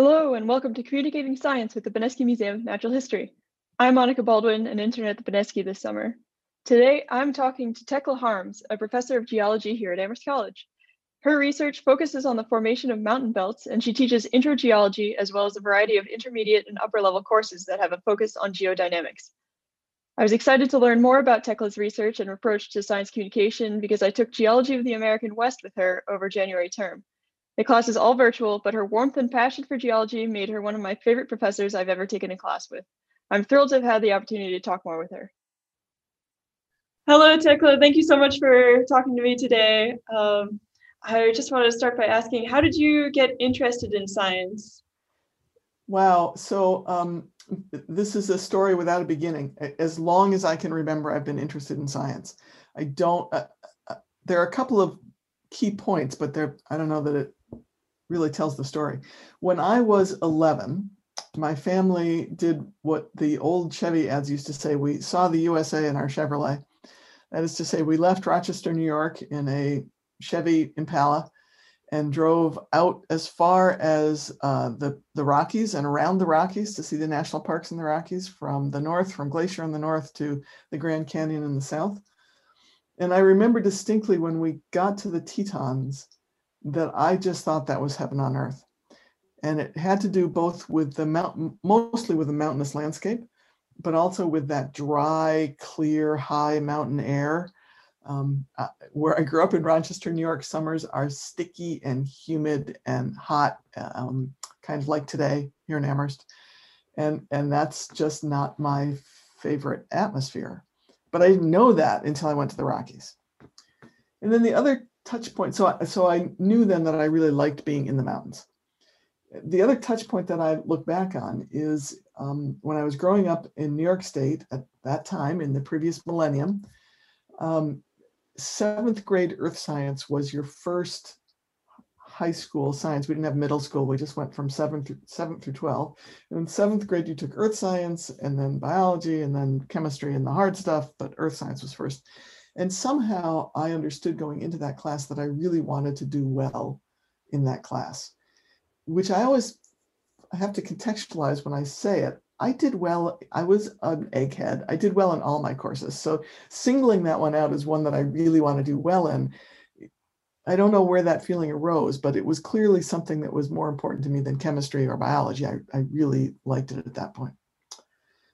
Hello, and welcome to Communicating Science with the Beneski Museum of Natural History. I'm Monica Baldwin, an intern at the Beneski this summer. Today, I'm talking to Tekla Harms, a professor of geology here at Amherst College. Her research focuses on the formation of mountain belts, and she teaches intro geology as well as a variety of intermediate and upper level courses that have a focus on geodynamics. I was excited to learn more about Tekla's research and approach to science communication because I took Geology of the American West with her over January term. The class is all virtual, but her warmth and passion for geology made her one of my favorite professors I've ever taken a class with. I'm thrilled to have had the opportunity to talk more with her. Hello, Tekla. Thank you so much for talking to me today. Um, I just wanted to start by asking, how did you get interested in science? Wow. So um, this is a story without a beginning. As long as I can remember, I've been interested in science. I don't, uh, uh, there are a couple of key points, but there, I don't know that it really tells the story. When I was 11, my family did what the old Chevy ads used to say. We saw the USA in our Chevrolet. That is to say, we left Rochester, New York in a Chevy Impala and drove out as far as uh, the, the Rockies and around the Rockies to see the national parks in the Rockies from the north, from Glacier in the north to the Grand Canyon in the south. And I remember distinctly when we got to the Tetons, that I just thought that was heaven on earth. And it had to do both with the mountain, mostly with the mountainous landscape, but also with that dry, clear, high mountain air. Um, uh, where I grew up in Rochester, New York, summers are sticky and humid and hot, um, kind of like today here in Amherst. And, and that's just not my favorite atmosphere. But I didn't know that until I went to the Rockies. And then the other touch point. So, so I knew then that I really liked being in the mountains. The other touch point that I look back on is um, when I was growing up in New York State at that time in the previous millennium, um, seventh grade earth science was your first high school science. We didn't have middle school. We just went from seventh through seventh through 12. And in seventh grade, you took earth science and then biology and then chemistry and the hard stuff, but earth science was first. And somehow I understood going into that class that I really wanted to do well in that class, which I always have to contextualize when I say it. I did well. I was an egghead. I did well in all my courses. So singling that one out as one that I really want to do well in, I don't know where that feeling arose, but it was clearly something that was more important to me than chemistry or biology. I, I really liked it at that point.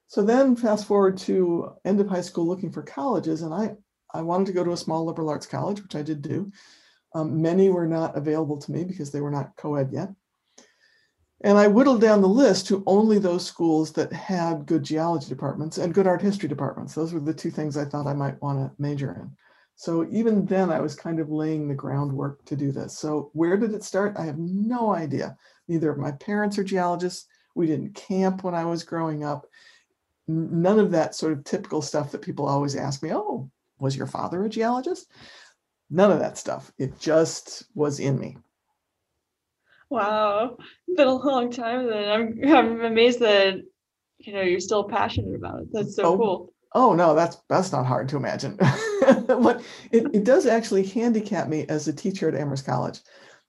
So then fast forward to end of high school looking for colleges, and I, I wanted to go to a small liberal arts college, which I did do. Um, many were not available to me because they were not co-ed yet. And I whittled down the list to only those schools that had good geology departments and good art history departments. Those were the two things I thought I might want to major in. So even then I was kind of laying the groundwork to do this. So where did it start? I have no idea. Neither of my parents are geologists. We didn't camp when I was growing up. None of that sort of typical stuff that people always ask me, oh, was your father a geologist? None of that stuff. It just was in me. Wow, been a long time then. I'm I'm amazed that you know you're still passionate about it. That's so oh, cool. Oh no, that's that's not hard to imagine. but it, it does actually handicap me as a teacher at Amherst College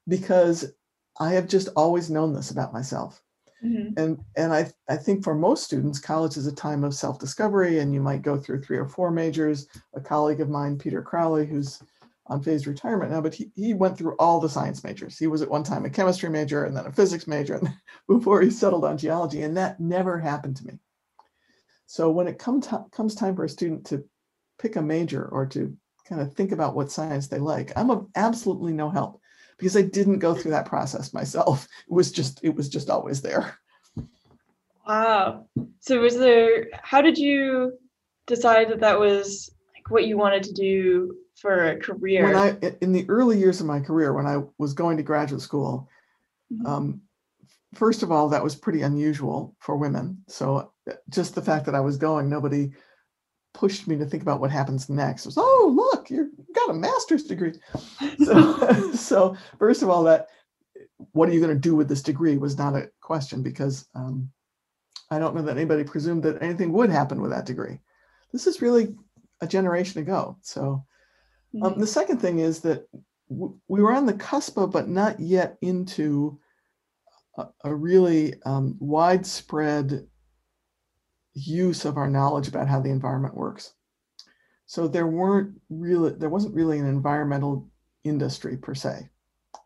because I have just always known this about myself. Mm-hmm. And and I I think for most students, college is a time of self-discovery, and you might go through three or four majors. A colleague of mine, Peter Crowley, who's on phased retirement now, but he, he went through all the science majors. He was at one time a chemistry major and then a physics major and before he settled on geology, and that never happened to me. So when it come comes time for a student to pick a major or to kind of think about what science they like, I'm of absolutely no help because I didn't go through that process myself. It was just it was just always there. Wow. So was there how did you decide that that was like what you wanted to do for a career? When I in the early years of my career when I was going to graduate school, mm-hmm. um, first of all that was pretty unusual for women. So just the fact that I was going, nobody pushed me to think about what happens next. It was, oh, look, you got a master's degree. So, so first of all, that what are you going to do with this degree was not a question because um, I don't know that anybody presumed that anything would happen with that degree. This is really a generation ago. So um, mm-hmm. the second thing is that w- we were on the cusp of, but not yet into a, a really um, widespread use of our knowledge about how the environment works. So there weren't really, there wasn't really an environmental industry per se,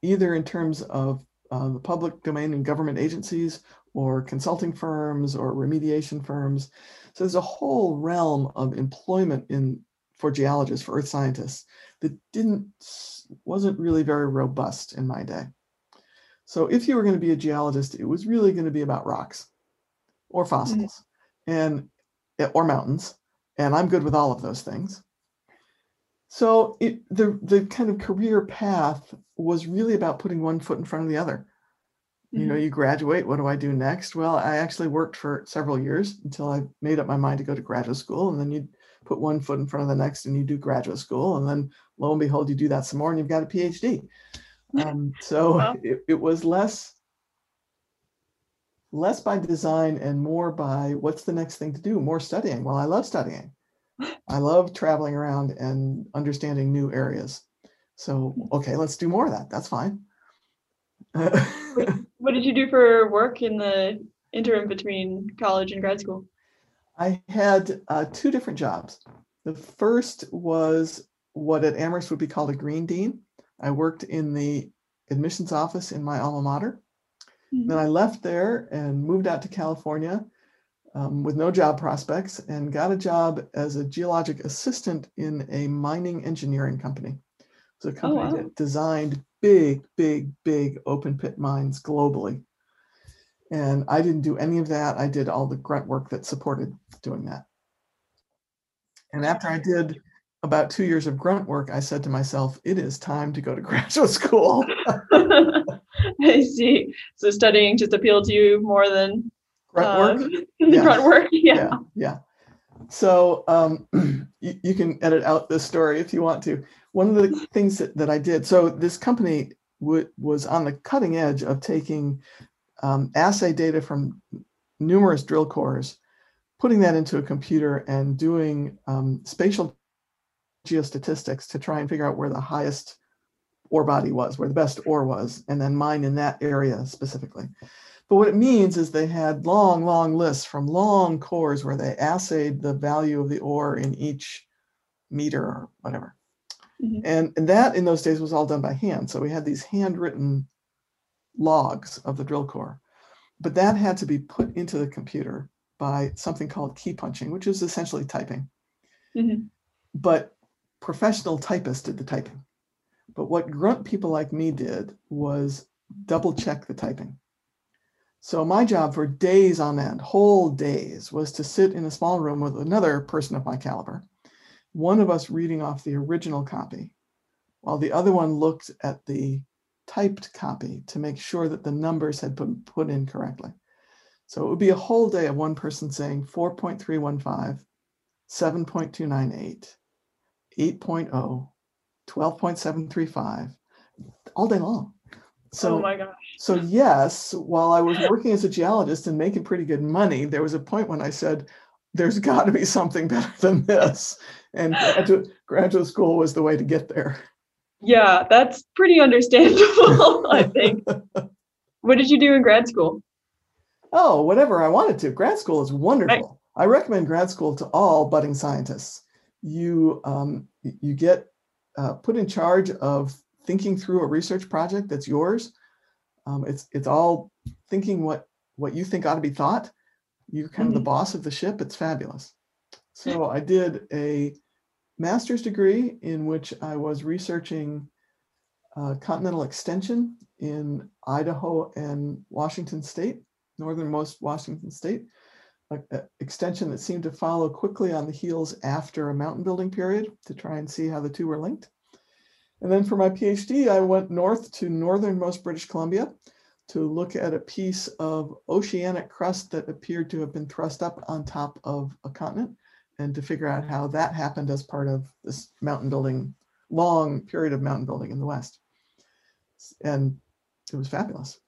either in terms of uh, the public domain and government agencies or consulting firms or remediation firms. So there's a whole realm of employment in for geologists, for earth scientists that didn't wasn't really very robust in my day. So if you were going to be a geologist, it was really going to be about rocks or mm-hmm. fossils. And eh, or mountains. And I'm good with all of those things. So it, the the kind of career path was really about putting one foot in front of the other. Mm-hmm. You know, mm-hmm. you graduate, what do I do next? Well, I actually worked for several years until I made up my mind to go to graduate school. And then you put one foot in front of the next and you do graduate school. And then lo and behold, you do that some more and you've got a PhD. Um, so well, it, it was less less by design and more by what's the next thing to do, more studying. Well, I love studying. I love traveling around and understanding new areas. So, okay, let's do more of that. That's fine. what did you do for work in the interim between college and grad school? I had uh, two different jobs. The first was what at Amherst would be called a green dean. I worked in the admissions office in my alma mater. Mm-hmm. Then I left there and moved out to California um, with no job prospects and got a job as a geologic assistant in a mining engineering company. It's a oh, company oh, wow. that designed big, big, big open pit mines globally. And I didn't do any of that. I did all the grunt work that supported doing that. And after I did about two years of grunt work, I said to myself, it is time to go to graduate school. I see. So studying just appealed to you more than grunt work. yeah. Grunt work. Yeah. Yeah. yeah. So um, you, you, can edit out this story if you want to. One of the things that, that I did, so this company w- was on the cutting edge of taking um, assay data from numerous drill cores, putting that into a computer and doing um, spatial geostatistics to try and figure out where the highest ore body was, where the best ore was, and then mine in that area specifically. But what it means is they had long, long lists from long cores where they assayed the value of the ore in each meter or whatever. Mm-hmm. And, and that in those days was all done by hand. So we had these handwritten logs of the drill core. But that had to be put into the computer by something called key punching, which is essentially typing. Mm-hmm. But professional typists did the typing. But what grunt people like me did was double check the typing. So my job for days on end, whole days, was to sit in a small room with another person of my caliber, one of us reading off the original copy, while the other one looked at the typed copy to make sure that the numbers had been put in correctly. So it would be a whole day of one person saying 4.315, 7.298, 8.0, 12.735, all day long. So, oh my gosh. So yes, while I was working as a geologist and making pretty good money, there was a point when I said, there's got to be something better than this. And graduate, graduate school was the way to get there. Yeah, that's pretty understandable, I think. what did you do in grad school? Oh, whatever I wanted to. Grad school is wonderful. Right. I recommend grad school to all budding scientists. You um, you get uh, put in charge of thinking through a research project that's yours. Um, it's it's all thinking what what you think ought to be thought. You're kind mm-hmm. of the mm-hmm. boss of the ship. It's fabulous. So I did a master's degree in which I was researching uh, continental extension in Idaho and Washington State, northernmost Washington State, an extension that seemed to follow quickly on the heels after a mountain building period to try and see how the two were linked. And then for my PhD, I went north to northernmost British Columbia to look at a piece of oceanic crust that appeared to have been thrust up on top of a continent and to figure out how that happened as part of this mountain building, long period of mountain building in the West. And it was fabulous.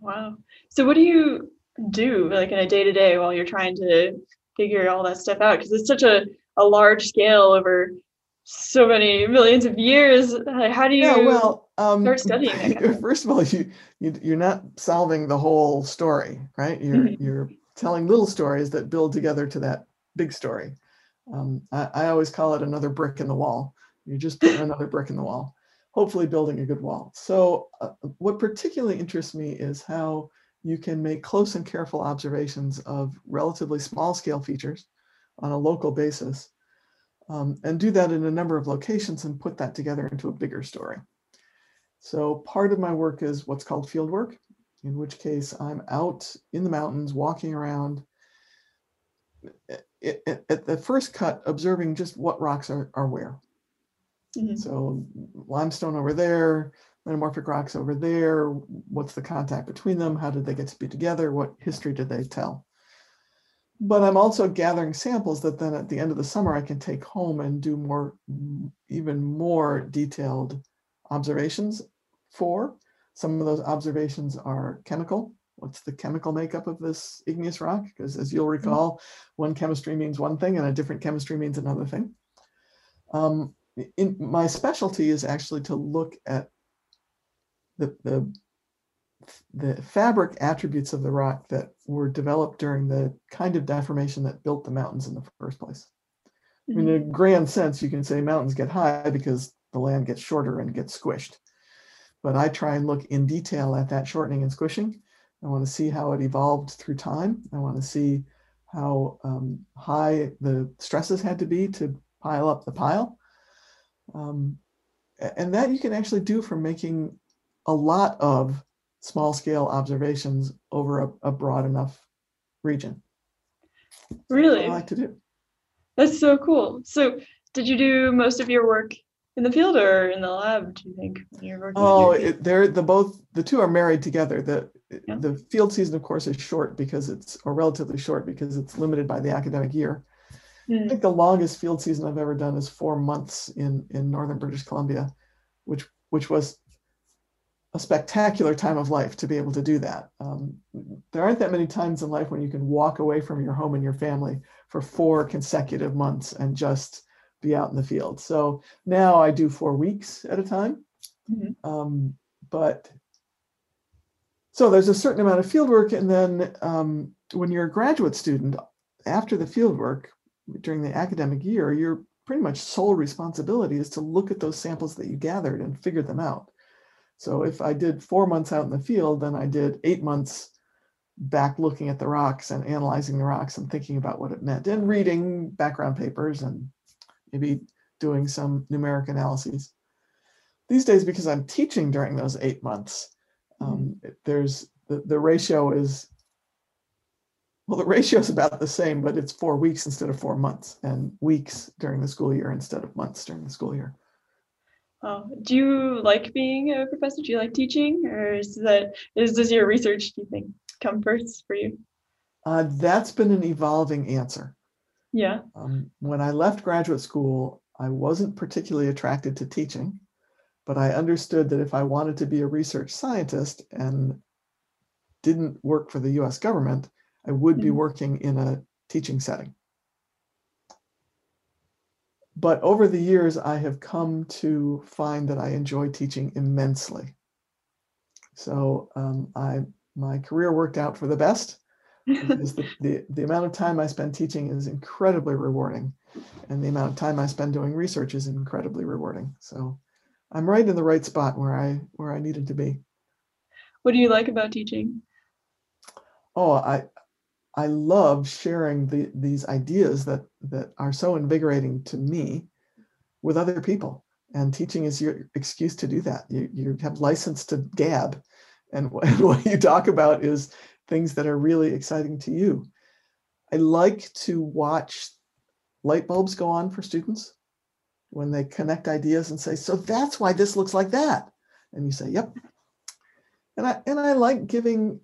Wow. So what do you do like in a day to day while you're trying to figure all that stuff out? Because it's such a, a large scale over so many millions of years how do you yeah well um, start studying first of all, you, you you're not solving the whole story, right? You're Mhm. you're telling little stories that build together to that big story. Um, I, I always call it another brick in the wall. You're just putting another brick in the wall, hopefully building a good wall. So, uh, what particularly interests me is how you can make close and careful observations of relatively small scale features on a local basis, um, and do that in a number of locations and put that together into a bigger story. So part of my work is what's called field work, in which case I'm out in the mountains, walking around. a- a- a- At the first cut, observing just what rocks are, are where. Mhm. So limestone over there, metamorphic rocks over there. What's the contact between them? How did they get to be together? What history did they tell? But I'm also gathering samples that then at the end of the summer I can take home and do more, even more detailed observations for. Some of those observations are chemical. What's the chemical makeup of this igneous rock? Because as you'll recall, one chemistry means one thing and a different chemistry means another thing. Um, in, my specialty is actually to look at the, the, the fabric attributes of the rock that were developed during the kind of deformation that built the mountains in the first place. Mm-hmm. In a grand sense, you can say mountains get high because the land gets shorter and gets squished. But I try and look in detail at that shortening and squishing. I want to see how it evolved through time. I want to see how um, high the stresses had to be to pile up the pile. Um, and that you can actually do from making a lot of small scale observations over a, a broad enough region. Really? I like to do. That's so cool. So, did you do most of your work in the field or in the lab? Do you think when you're working? Oh, it, they're the both the two are married together. The Yeah. the field season, of course, is short because it's or relatively short because it's limited by the academic year. I Mm, think the longest field season I've ever done is four months in in northern British Columbia, which which was a spectacular time of life to be able to do that. Um, there aren't that many times in life when you can walk away from your home and your family for four consecutive months and just be out in the field. So now I do four weeks at a time. Mhm. Um, but so there's a certain amount of field work, and then um, when you're a graduate student, after the field work during the academic year, your pretty much sole responsibility is to look at those samples that you gathered and figure them out. So if I did four months out in the field, then I did eight months back looking at the rocks and analyzing the rocks and thinking about what it meant and reading background papers and maybe doing some numeric analyses. These days, because I'm teaching during those eight months, um, there's the, the ratio is well, the ratio is about the same, but it's four weeks instead of four months and weeks during the school year instead of months during the school year. Oh, do you like being a professor? Do you like teaching, or is that is does your research? Do you think come first for you? Uh, that's been an evolving answer. Yeah. Um, when I left graduate school, I wasn't particularly attracted to teaching, but I understood that if I wanted to be a research scientist and didn't work for the US government, I would be Mhm. working in a teaching setting. But over the years, I have come to find that I enjoy teaching immensely. So um, I my career worked out for the best the, the, the amount of time I spend teaching is incredibly rewarding. And the amount of time I spend doing research is incredibly rewarding. So I'm right in the right spot where I where I needed to be. what do you like about teaching? Oh, I I love sharing the, these ideas that that are so invigorating to me with other people. And teaching is your excuse to do that. You, you have license to gab. And what, what you talk about is things that are really exciting to you. I like to watch light bulbs go on for students when they connect ideas and say, so that's why this looks like that. And you say, yep. And I and I like giving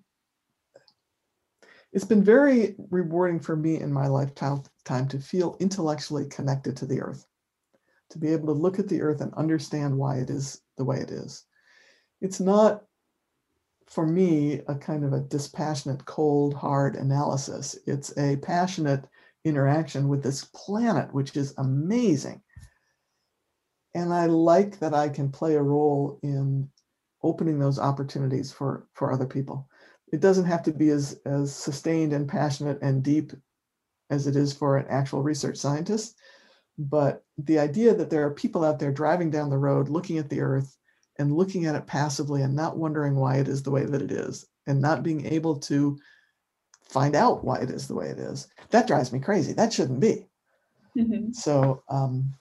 it's been very rewarding for me in my lifetime time to feel intellectually connected to the earth, to be able to look at the earth and understand why it is the way it is. It's not, for me, a kind of a dispassionate, cold, hard analysis. It's a passionate interaction with this planet, which is amazing. and I like that I can play a role in opening those opportunities for for other people. It doesn't have to be as as sustained and passionate and deep as it is for an actual research scientist, but the idea that there are people out there driving down the road looking at the earth and looking at it passively and not wondering why it is the way that it is and not being able to find out why it is the way it is that drives me crazy. That shouldn't be. Mhm. so um,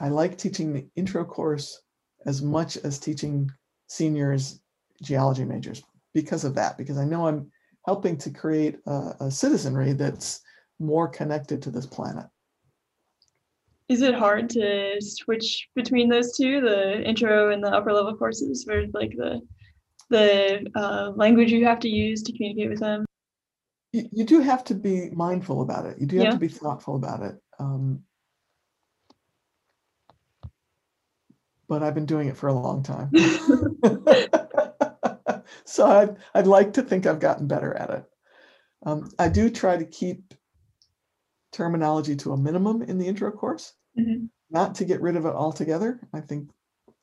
I like teaching the intro course as much as teaching seniors geology majors because of that, because I know I'm helping to create a, a citizenry that's more connected to this planet. Is it hard to switch between those two, the intro and the upper level courses, where like the the uh, language you have to use to communicate with them? You, you do have to be mindful about it. You do have Yeah. to be thoughtful about it. Um, but I've been doing it for a long time. so I'd, I'd like to think I've gotten better at it. Um, I do try to keep terminology to a minimum in the intro course, Mhm. not to get rid of it altogether. I think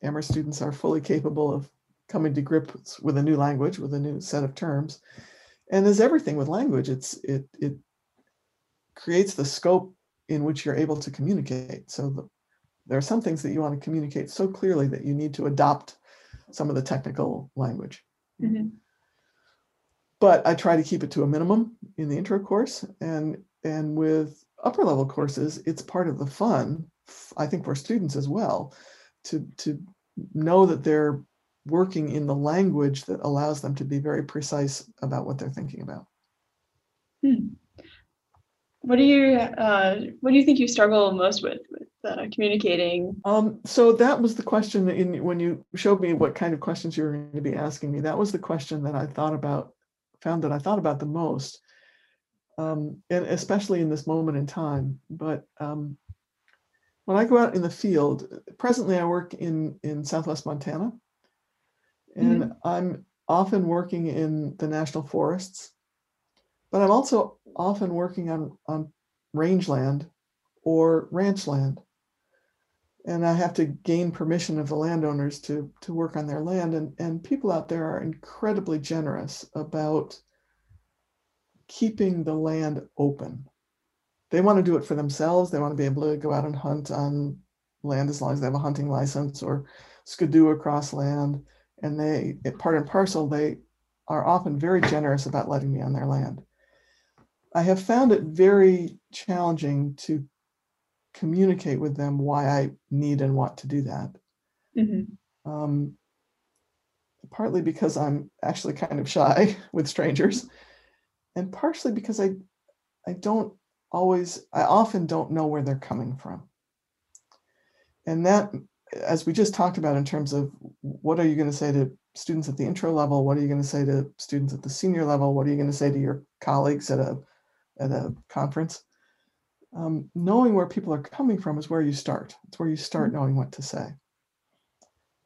Amherst students are fully capable of coming to grips with a new language, with a new set of terms. And as everything with language, it's it it creates the scope in which you're able to communicate. So the, there are some things that you want to communicate so clearly that you need to adopt some of the technical language. Mhm. But I try to keep it to a minimum in the intro course, and and with upper level courses, it's part of the fun. I think for students as well, to to know that they're working in the language that allows them to be very precise about what they're thinking about. Hmm. What do you uh, what do you think you struggle most with with uh, communicating? Um, so that was the question in when you showed me what kind of questions you were going to be asking me. That was the question that I thought about, found that I thought about the most, um, and especially in this moment in time. But um, when I go out in the field, presently I work in in Southwest Montana, and I'm often working in the national forests, but I'm also often working on on rangeland or ranch land and I have to gain permission of the landowners to to work on their land. And and people out there are incredibly generous about keeping the land open. They want to do it for themselves. They want to be able to go out and hunt on land as long as they have a hunting license or skidoo across land. And they, part and parcel, they are often very generous about letting me on their land. I have found it very challenging to communicate with them why I need and want to do that. Mhm. Um, partly because I'm actually kind of shy with strangers, and partially because I I don't always I often don't know where they're coming from. And that, as we just talked about in terms of what are you going to say to students at the intro level, what are you going to say to students at the senior level, what are you going to say to your colleagues at a at a conference? um, knowing where people are coming from is where you start. It's where you start knowing what to say.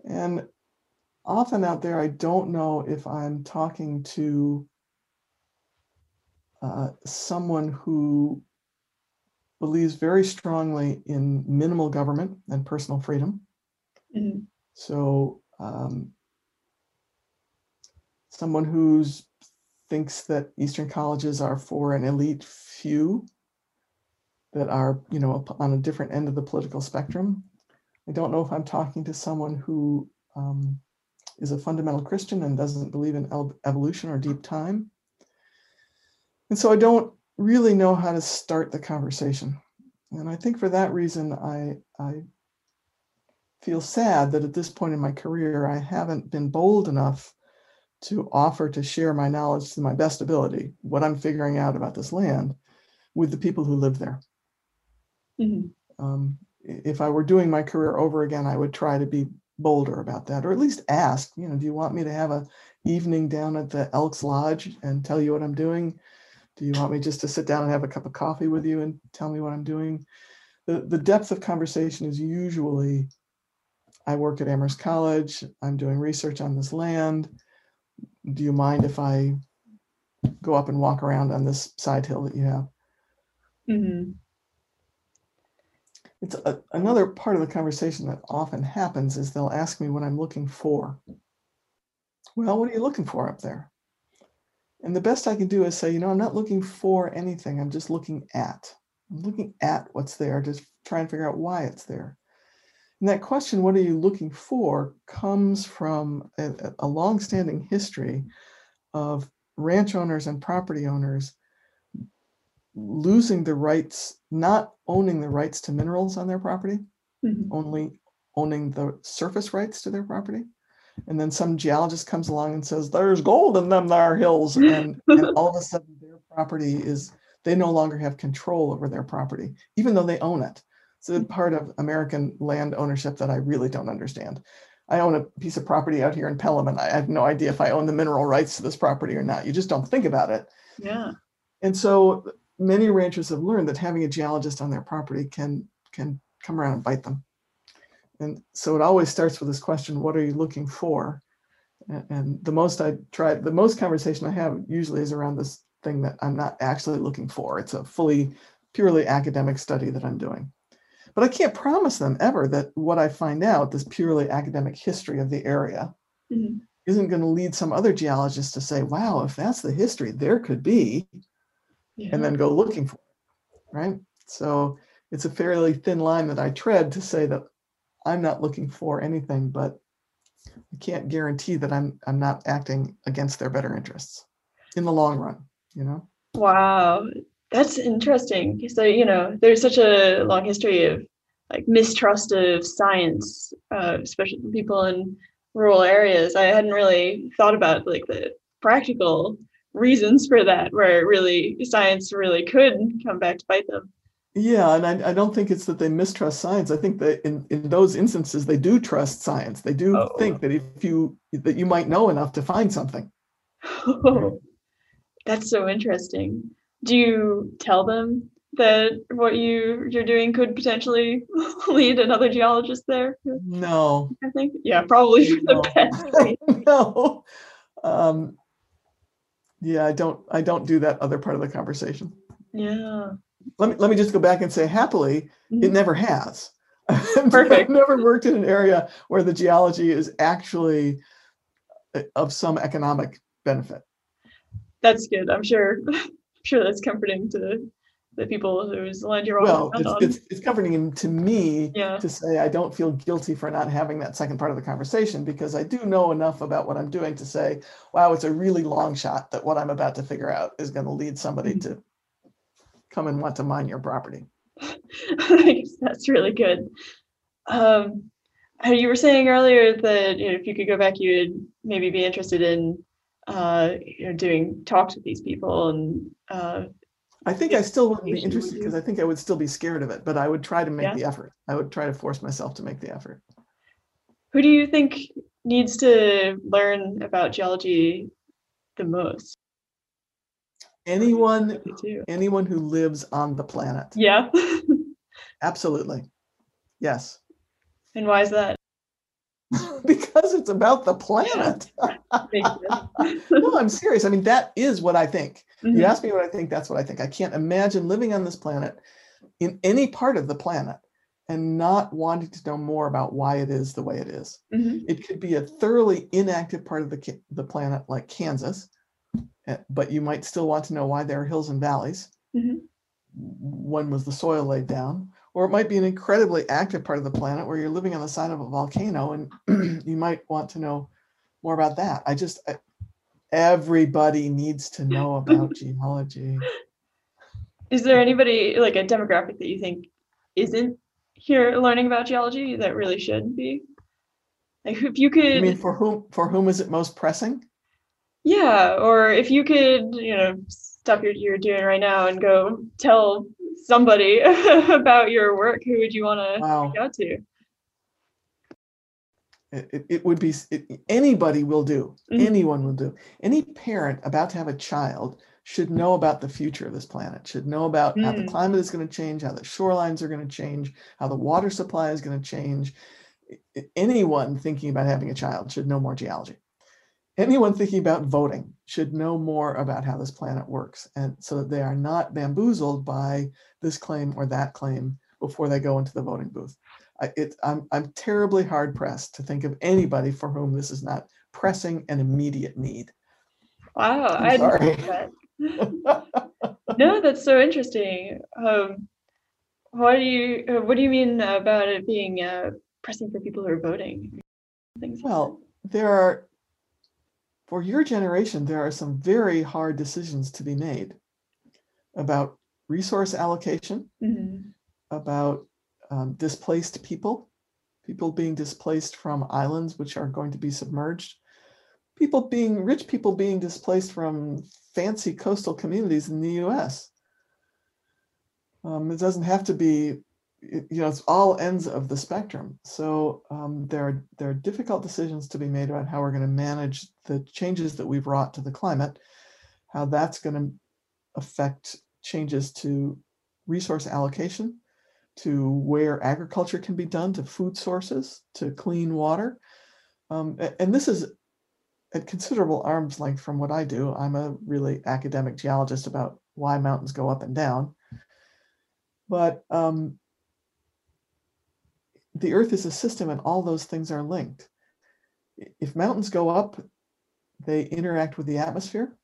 And often out there, I don't know if I'm talking to uh, someone who believes very strongly in minimal government and personal freedom. Mhm. So, um, someone who thinks that Eastern colleges are for an elite few that are, you know, on a different end of the political spectrum. I don't know if I'm talking to someone who um, is a fundamental Christian and doesn't believe in evolution or deep time. And so I don't really know how to start the conversation. And I think for that reason, I, I feel sad that at this point in my career, I haven't been bold enough to offer to share my knowledge to my best ability, what I'm figuring out about this land, with the people who live there. Mhm. Um, if I were doing my career over again, I would try to be bolder about that, or at least ask, you know, do you want me to have a evening down at the Elks Lodge and tell you what I'm doing? Do you want me just to sit down and have a cup of coffee with you and tell me what I'm doing? The, the depth of conversation is usually, I work at Amherst College, I'm doing research on this land. Do you mind if I go up and walk around on this side hill that you have? Mhm. It's a, another part of the conversation that often happens is they'll ask me what I'm looking for. Well, what are you looking for up there? And the best I can do is say, you know, I'm not looking for anything. I'm just looking at. I'm looking at what's there, just try and figure out why it's there. And that question, what are you looking for, comes from a, a long-standing history of ranch owners and property owners losing the rights, not owning the rights to minerals on their property, Mhm. only owning the surface rights to their property. And then some geologist comes along and says, there's gold in them there hills. And, and all of a sudden their property is, they no longer have control over their property, even though they own it. It's a part of American land ownership that I really don't understand. I own a piece of property out here in Pelham and I have no idea if I own the mineral rights to this property or not. You just don't think about it. Yeah. And so many ranchers have learned that having a geologist on their property can can come around and bite them. And so it always starts with this question, what are you looking for? And the most I try, the most conversation I have usually is around this thing that I'm not actually looking for. It's a fully, purely academic study that I'm doing. But I can't promise them ever that what I find out, this purely academic history of the area, Mhm. isn't going to lead some other geologist to say, wow, if that's the history, there could be Yeah. and then go looking for it, right? So it's a fairly thin line that I tread to say that I'm not looking for anything, but I can't guarantee that I'm I'm not acting against their better interests in the long run, you know? Wow, that's interesting. So, you know, there's such a long history of like mistrust of science, uh, especially from people in rural areas. I hadn't really thought about like the practical reasons for that, where really science really could come back to bite them. Yeah, and I, I don't think it's that they mistrust science. I think that in, in those instances, they do trust science. They do Oh. think that if you that you might know enough to find something. That's so interesting. Do you tell them that what you you're doing could potentially lead another geologist there? No, I think. Yeah, probably for the No. best. no. Um, yeah, I don't I don't do that other part of the conversation. Yeah. let me let me just go back and say happily it Mhm. never has Perfect. i've never worked in an area where the geology is actually uh, of some economic benefit That's good. I'm sure. Sure that's comforting to the people whose land you're well on. it's, it's, it's comforting to me Yeah. to say i don't feel guilty for not having that second part of the conversation because i do know enough about what i'm doing to say wow it's a really long shot that what i'm about to figure out is going to lead somebody Mhm. to come and want to mine your property that's really good. Um, uh, you were saying earlier that you know, if you could go back, you would maybe be interested in uh, you know doing talks with these people and uh, I think I still wouldn't be interested because I think I would still be scared of it, but I would try to make Yeah. the effort. I would try to force myself to make the effort. who do you think needs to learn about geology the most? Anyone, anyone who lives on the planet. Yeah. Absolutely. Yes. and why is that? because it's about the planet. No, I'm serious. I mean, that is what I think. Mhm. You ask me what I think, that's what I think. I can't imagine living on this planet in any part of the planet and not wanting to know more about why it is the way it is. Mhm. It could be a thoroughly inactive part of the, the planet like Kansas, eh, but you might still want to know why there are hills and valleys. Mhm. When was the soil laid down? Or it might be an incredibly active part of the planet where you're living on the side of a volcano and you might want to know more about that. I just, I- everybody needs to know about geology. Is there anybody like a demographic that you think isn't here learning about geology that really should be? Like if you could I mean, for whom, for whom is it most pressing? yeah, or if you could, you know, stop what you're doing right now and go tell somebody about your work, who would you want to Wow. reach out to? It, it, would be, it, anybody will do, Mhm. anyone will do. Any parent about to have a child should know about the future of this planet, should know about how the Mm. climate is going to change, how the shorelines are going to change, how the water supply is going to change. Anyone thinking about having a child should know more geology. Anyone thinking about voting should know more about how this planet works. And so that they are not bamboozled by this claim or that claim before they go into the voting booth. I, it, I'm, I'm terribly hard pressed to think of anybody for whom this is not pressing and immediate need. Wow, I'm sorry. that. No, that's so interesting. Um, what do you uh, what do you mean about it being uh, pressing for people who are voting? Things Well, there are, for your generation, there are some very hard decisions to be made about resource allocation. Mhm. about um, displaced people, people being displaced from islands which are going to be submerged, people being, rich people being displaced from fancy coastal communities in the US. Um, it doesn't have to be, you know, it's all ends of the spectrum. So um, there are there are difficult decisions to be made about how we're going to manage the changes that we've wrought to the climate, how that's going to affect changes to resource allocation, to where agriculture can be done, to food sources, to clean water. Um, and this is at considerable arm's length from what I do. I'm a really academic geologist about why mountains go up and down. But um, the Earth is a system and all those things are linked. If mountains go up, they interact with the atmosphere.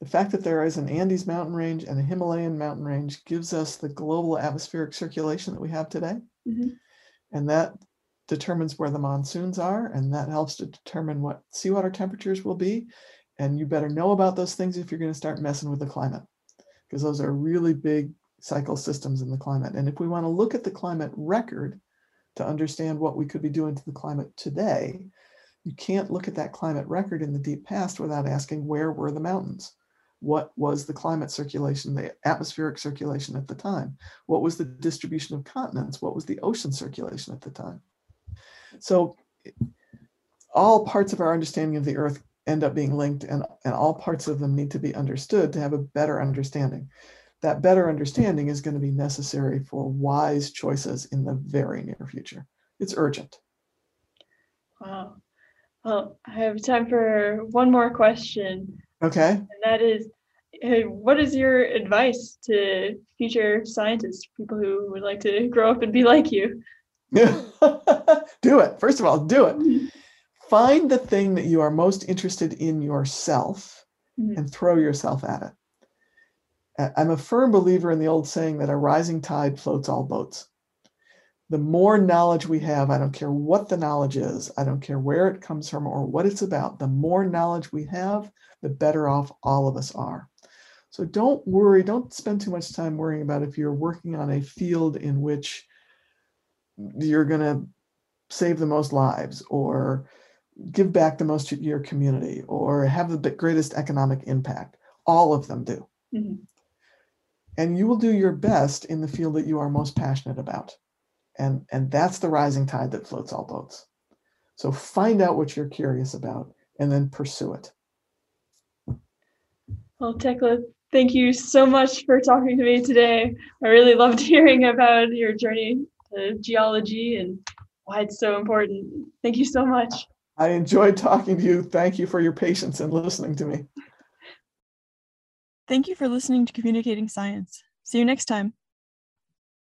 The fact that there is an Andes mountain range and a Himalayan mountain range gives us the global atmospheric circulation that we have today. Mhm. And that determines where the monsoons are, and that helps to determine what seawater temperatures will be. And you better know about those things if you're going to start messing with the climate, because those are really big cycle systems in the climate. And if we want to look at the climate record to understand what we could be doing to the climate today, you can't look at that climate record in the deep past without asking where were the mountains? What was the climate circulation, the atmospheric circulation at the time? What was the distribution of continents? What was the ocean circulation at the time? So all parts of our understanding of the earth end up being linked and, and all parts of them need to be understood to have a better understanding. That better understanding is going to be necessary for wise choices in the very near future. It's urgent. Wow. Well, I have time for one more question, Okay. and that is, what is your advice to future scientists, people who would like to grow up and be like you? do it. First of all, do it. Find the thing that you are most interested in yourself Mhm. and throw yourself at it. I'm a firm believer in the old saying that a rising tide floats all boats. The more knowledge we have, I don't care what the knowledge is, I don't care where it comes from or what it's about, the more knowledge we have, the better off all of us are. So don't worry, don't spend too much time worrying about if you're working on a field in which you're going to save the most lives or give back the most to your community or have the greatest economic impact. All of them do. Mhm. And you will do your best in the field that you are most passionate about. And, and that's the rising tide that floats all boats. So find out what you're curious about and then pursue it. Well, Tekla, thank you so much for talking to me today. I really loved hearing about your journey to geology and why it's so important. Thank you so much. I enjoyed talking to you. Thank you for your patience and listening to me. Thank you for listening to Communicating Science. See you next time.